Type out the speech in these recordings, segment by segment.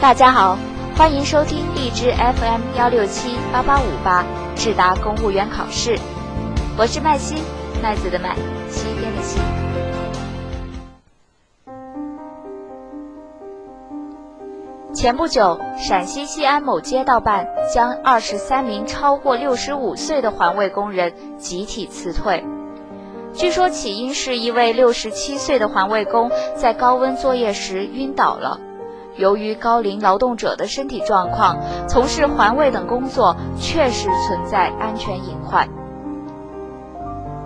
大家好，欢迎收听荔枝 FM 幺六七八八五八智达公务员考试，我是麦西，麦子的麦，西边的西。前不久，陕西西安某街道办将二十三名超过六十五岁的环卫工人集体辞退。据说起因是一位六十七岁的环卫工在高温作业时晕倒了。由于高龄劳动者的身体状况，从事环卫等工作确实存在安全隐患。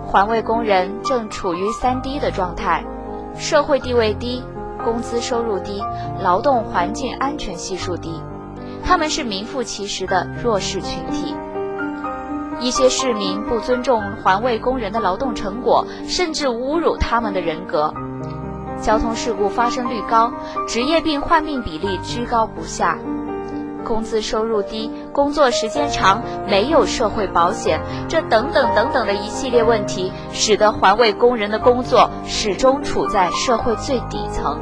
环卫工人正处于三低的状态：社会地位低、工资收入低、劳动环境安全系数低。他们是名副其实的弱势群体。一些市民不尊重环卫工人的劳动成果，甚至侮辱他们的人格。交通事故发生率高，职业病患病比例居高不下，工资收入低，工作时间长，没有社会保险，这等等等等的一系列问题，使得环卫工人的工作始终处在社会最底层。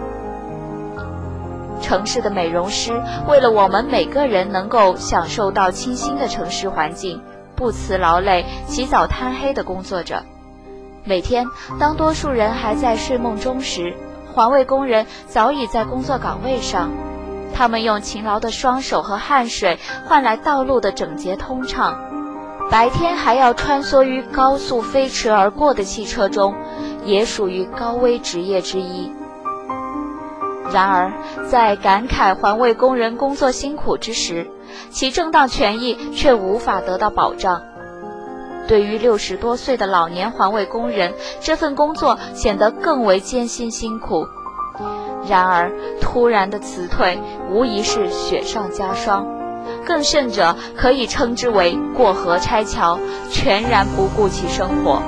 城市的美容师为了我们每个人能够享受到清新的城市环境，不辞劳累，起早贪黑的工作着。每天，当多数人还在睡梦中时，环卫工人早已在工作岗位上，他们用勤劳的双手和汗水换来道路的整洁通畅。白天还要穿梭于高速飞驰而过的汽车中，也属于高危职业之一。然而，在感慨环卫工人工作辛苦之时，其正当权益却无法得到保障。对于六十多岁的老年环卫工人，这份工作显得更为艰辛辛苦。然而，突然的辞退无疑是雪上加霜，更甚者可以称之为过河拆桥，全然不顾其生活。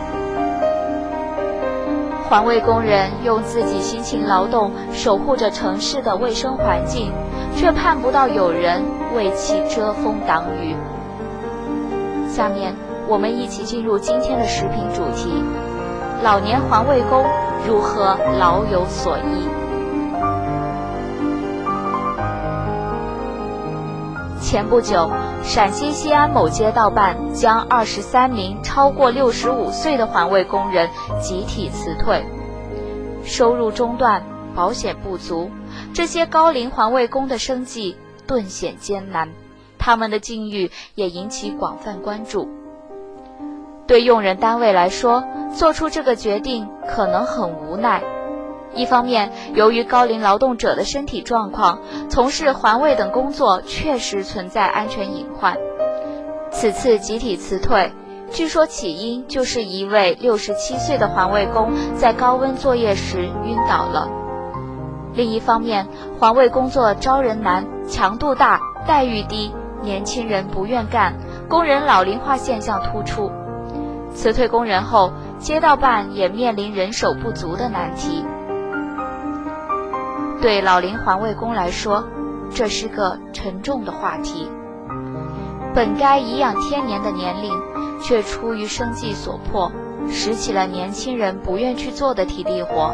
环卫工人用自己辛勤劳动守护着城市的卫生环境，却盼不到有人为其遮风挡雨。下面。我们一起进入今天的食品主题：老年环卫工如何老有所依？前不久，陕西西安某街道办将二十三名超过六十五岁的环卫工人集体辞退，收入中断，保险不足，这些高龄环卫工的生计顿显艰难，他们的境遇也引起广泛关注。对用人单位来说，做出这个决定可能很无奈。一方面，由于高龄劳动者的身体状况，从事环卫等工作确实存在安全隐患。此次集体辞退，据说起因就是一位六十七岁的环卫工在高温作业时晕倒了。另一方面，环卫工作招人难、强度大、待遇低，年轻人不愿干，工人老龄化现象突出。辞退工人后，街道办也面临人手不足的难题。对老龄环卫工来说，这是个沉重的话题。本该颐养天年的年龄，却出于生计所迫，拾起了年轻人不愿去做的体力活。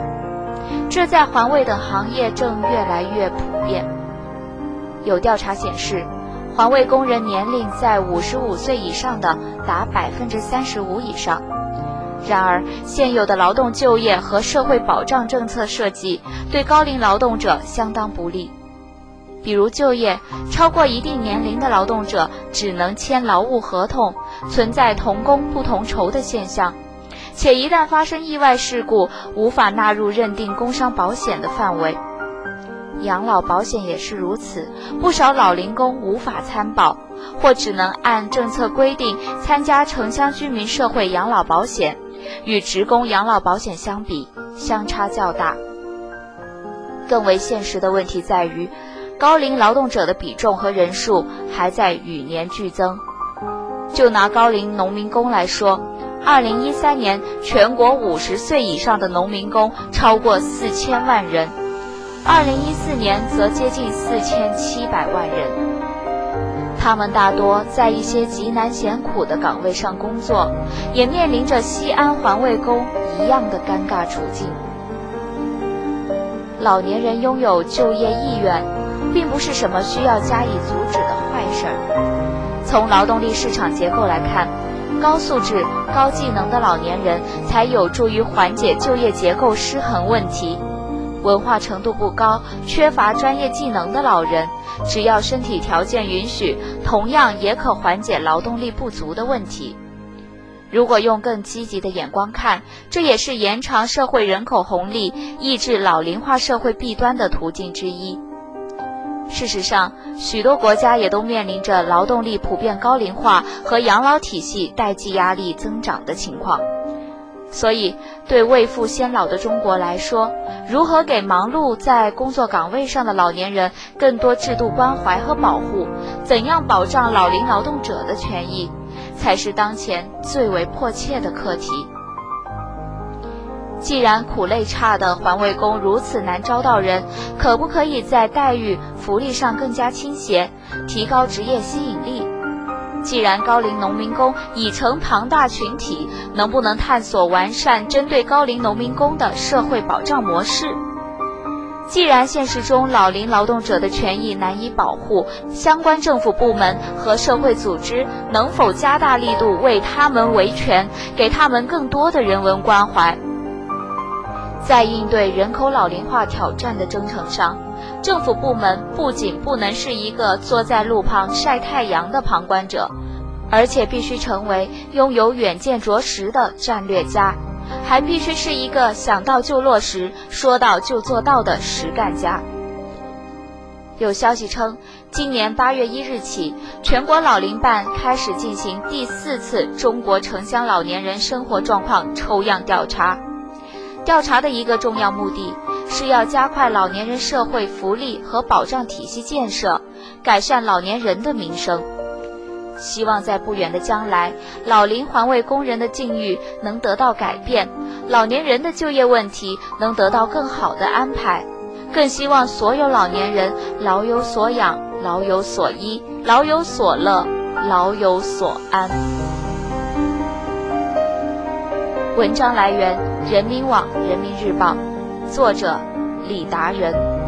这在环卫等行业正越来越普遍。有调查显示。环卫工人年龄在五十五岁以上的达百分之三十五以上。然而，现有的劳动就业和社会保障政策设计对高龄劳动者相当不利。比如，就业超过一定年龄的劳动者只能签劳务合同，存在同工不同酬的现象，且一旦发生意外事故，无法纳入认定工伤保险的范围。养老保险也是如此，不少老龄工无法参保，或只能按政策规定参加城乡居民社会养老保险，与职工养老保险相比，相差较大。更为现实的问题在于，高龄劳动者的比重和人数还在与年俱增。就拿高龄农民工来说，二零一三年全国五十岁以上的农民工超过四千万人。二零一四年则接近四千七百万人，他们大多在一些极难险苦的岗位上工作，也面临着西安环卫工一样的尴尬处境。老年人拥有就业意愿，并不是什么需要加以阻止的坏事儿。从劳动力市场结构来看，高素质、高技能的老年人才有助于缓解就业结构失衡问题。文化程度不高、缺乏专业技能的老人，只要身体条件允许，同样也可缓解劳动力不足的问题。如果用更积极的眼光看，这也是延长社会人口红利、抑制老龄化社会弊端的途径之一。事实上，许多国家也都面临着劳动力普遍高龄化和养老体系代际压力增长的情况。所以，对未富先老的中国来说，如何给忙碌在工作岗位上的老年人更多制度关怀和保护，怎样保障老龄劳动者的权益，才是当前最为迫切的课题。既然苦累差的环卫工如此难招到人，可不可以在待遇、福利上更加倾斜，提高职业吸引力？既然高龄农民工已成庞大群体，能不能探索完善针对高龄农民工的社会保障模式？既然现实中老龄劳动者的权益难以保护，相关政府部门和社会组织能否加大力度为他们维权，给他们更多的人文关怀？在应对人口老龄化挑战的征程上，政府部门不仅不能是一个坐在路旁晒太阳的旁观者，而且必须成为拥有远见卓识的战略家，还必须是一个想到就落实、说到就做到的实干家。有消息称，今年八月一日起，全国老龄办开始进行第四次中国城乡老年人生活状况抽样调查。调查的一个重要目的是要加快老年人社会福利和保障体系建设，改善老年人的民生。希望在不远的将来，老龄环卫工人的境遇能得到改变，老年人的就业问题能得到更好的安排。更希望所有老年人老有所养、老有所依、老有所乐、老有所安。文章来源。人民网、人民日报，作者李达人。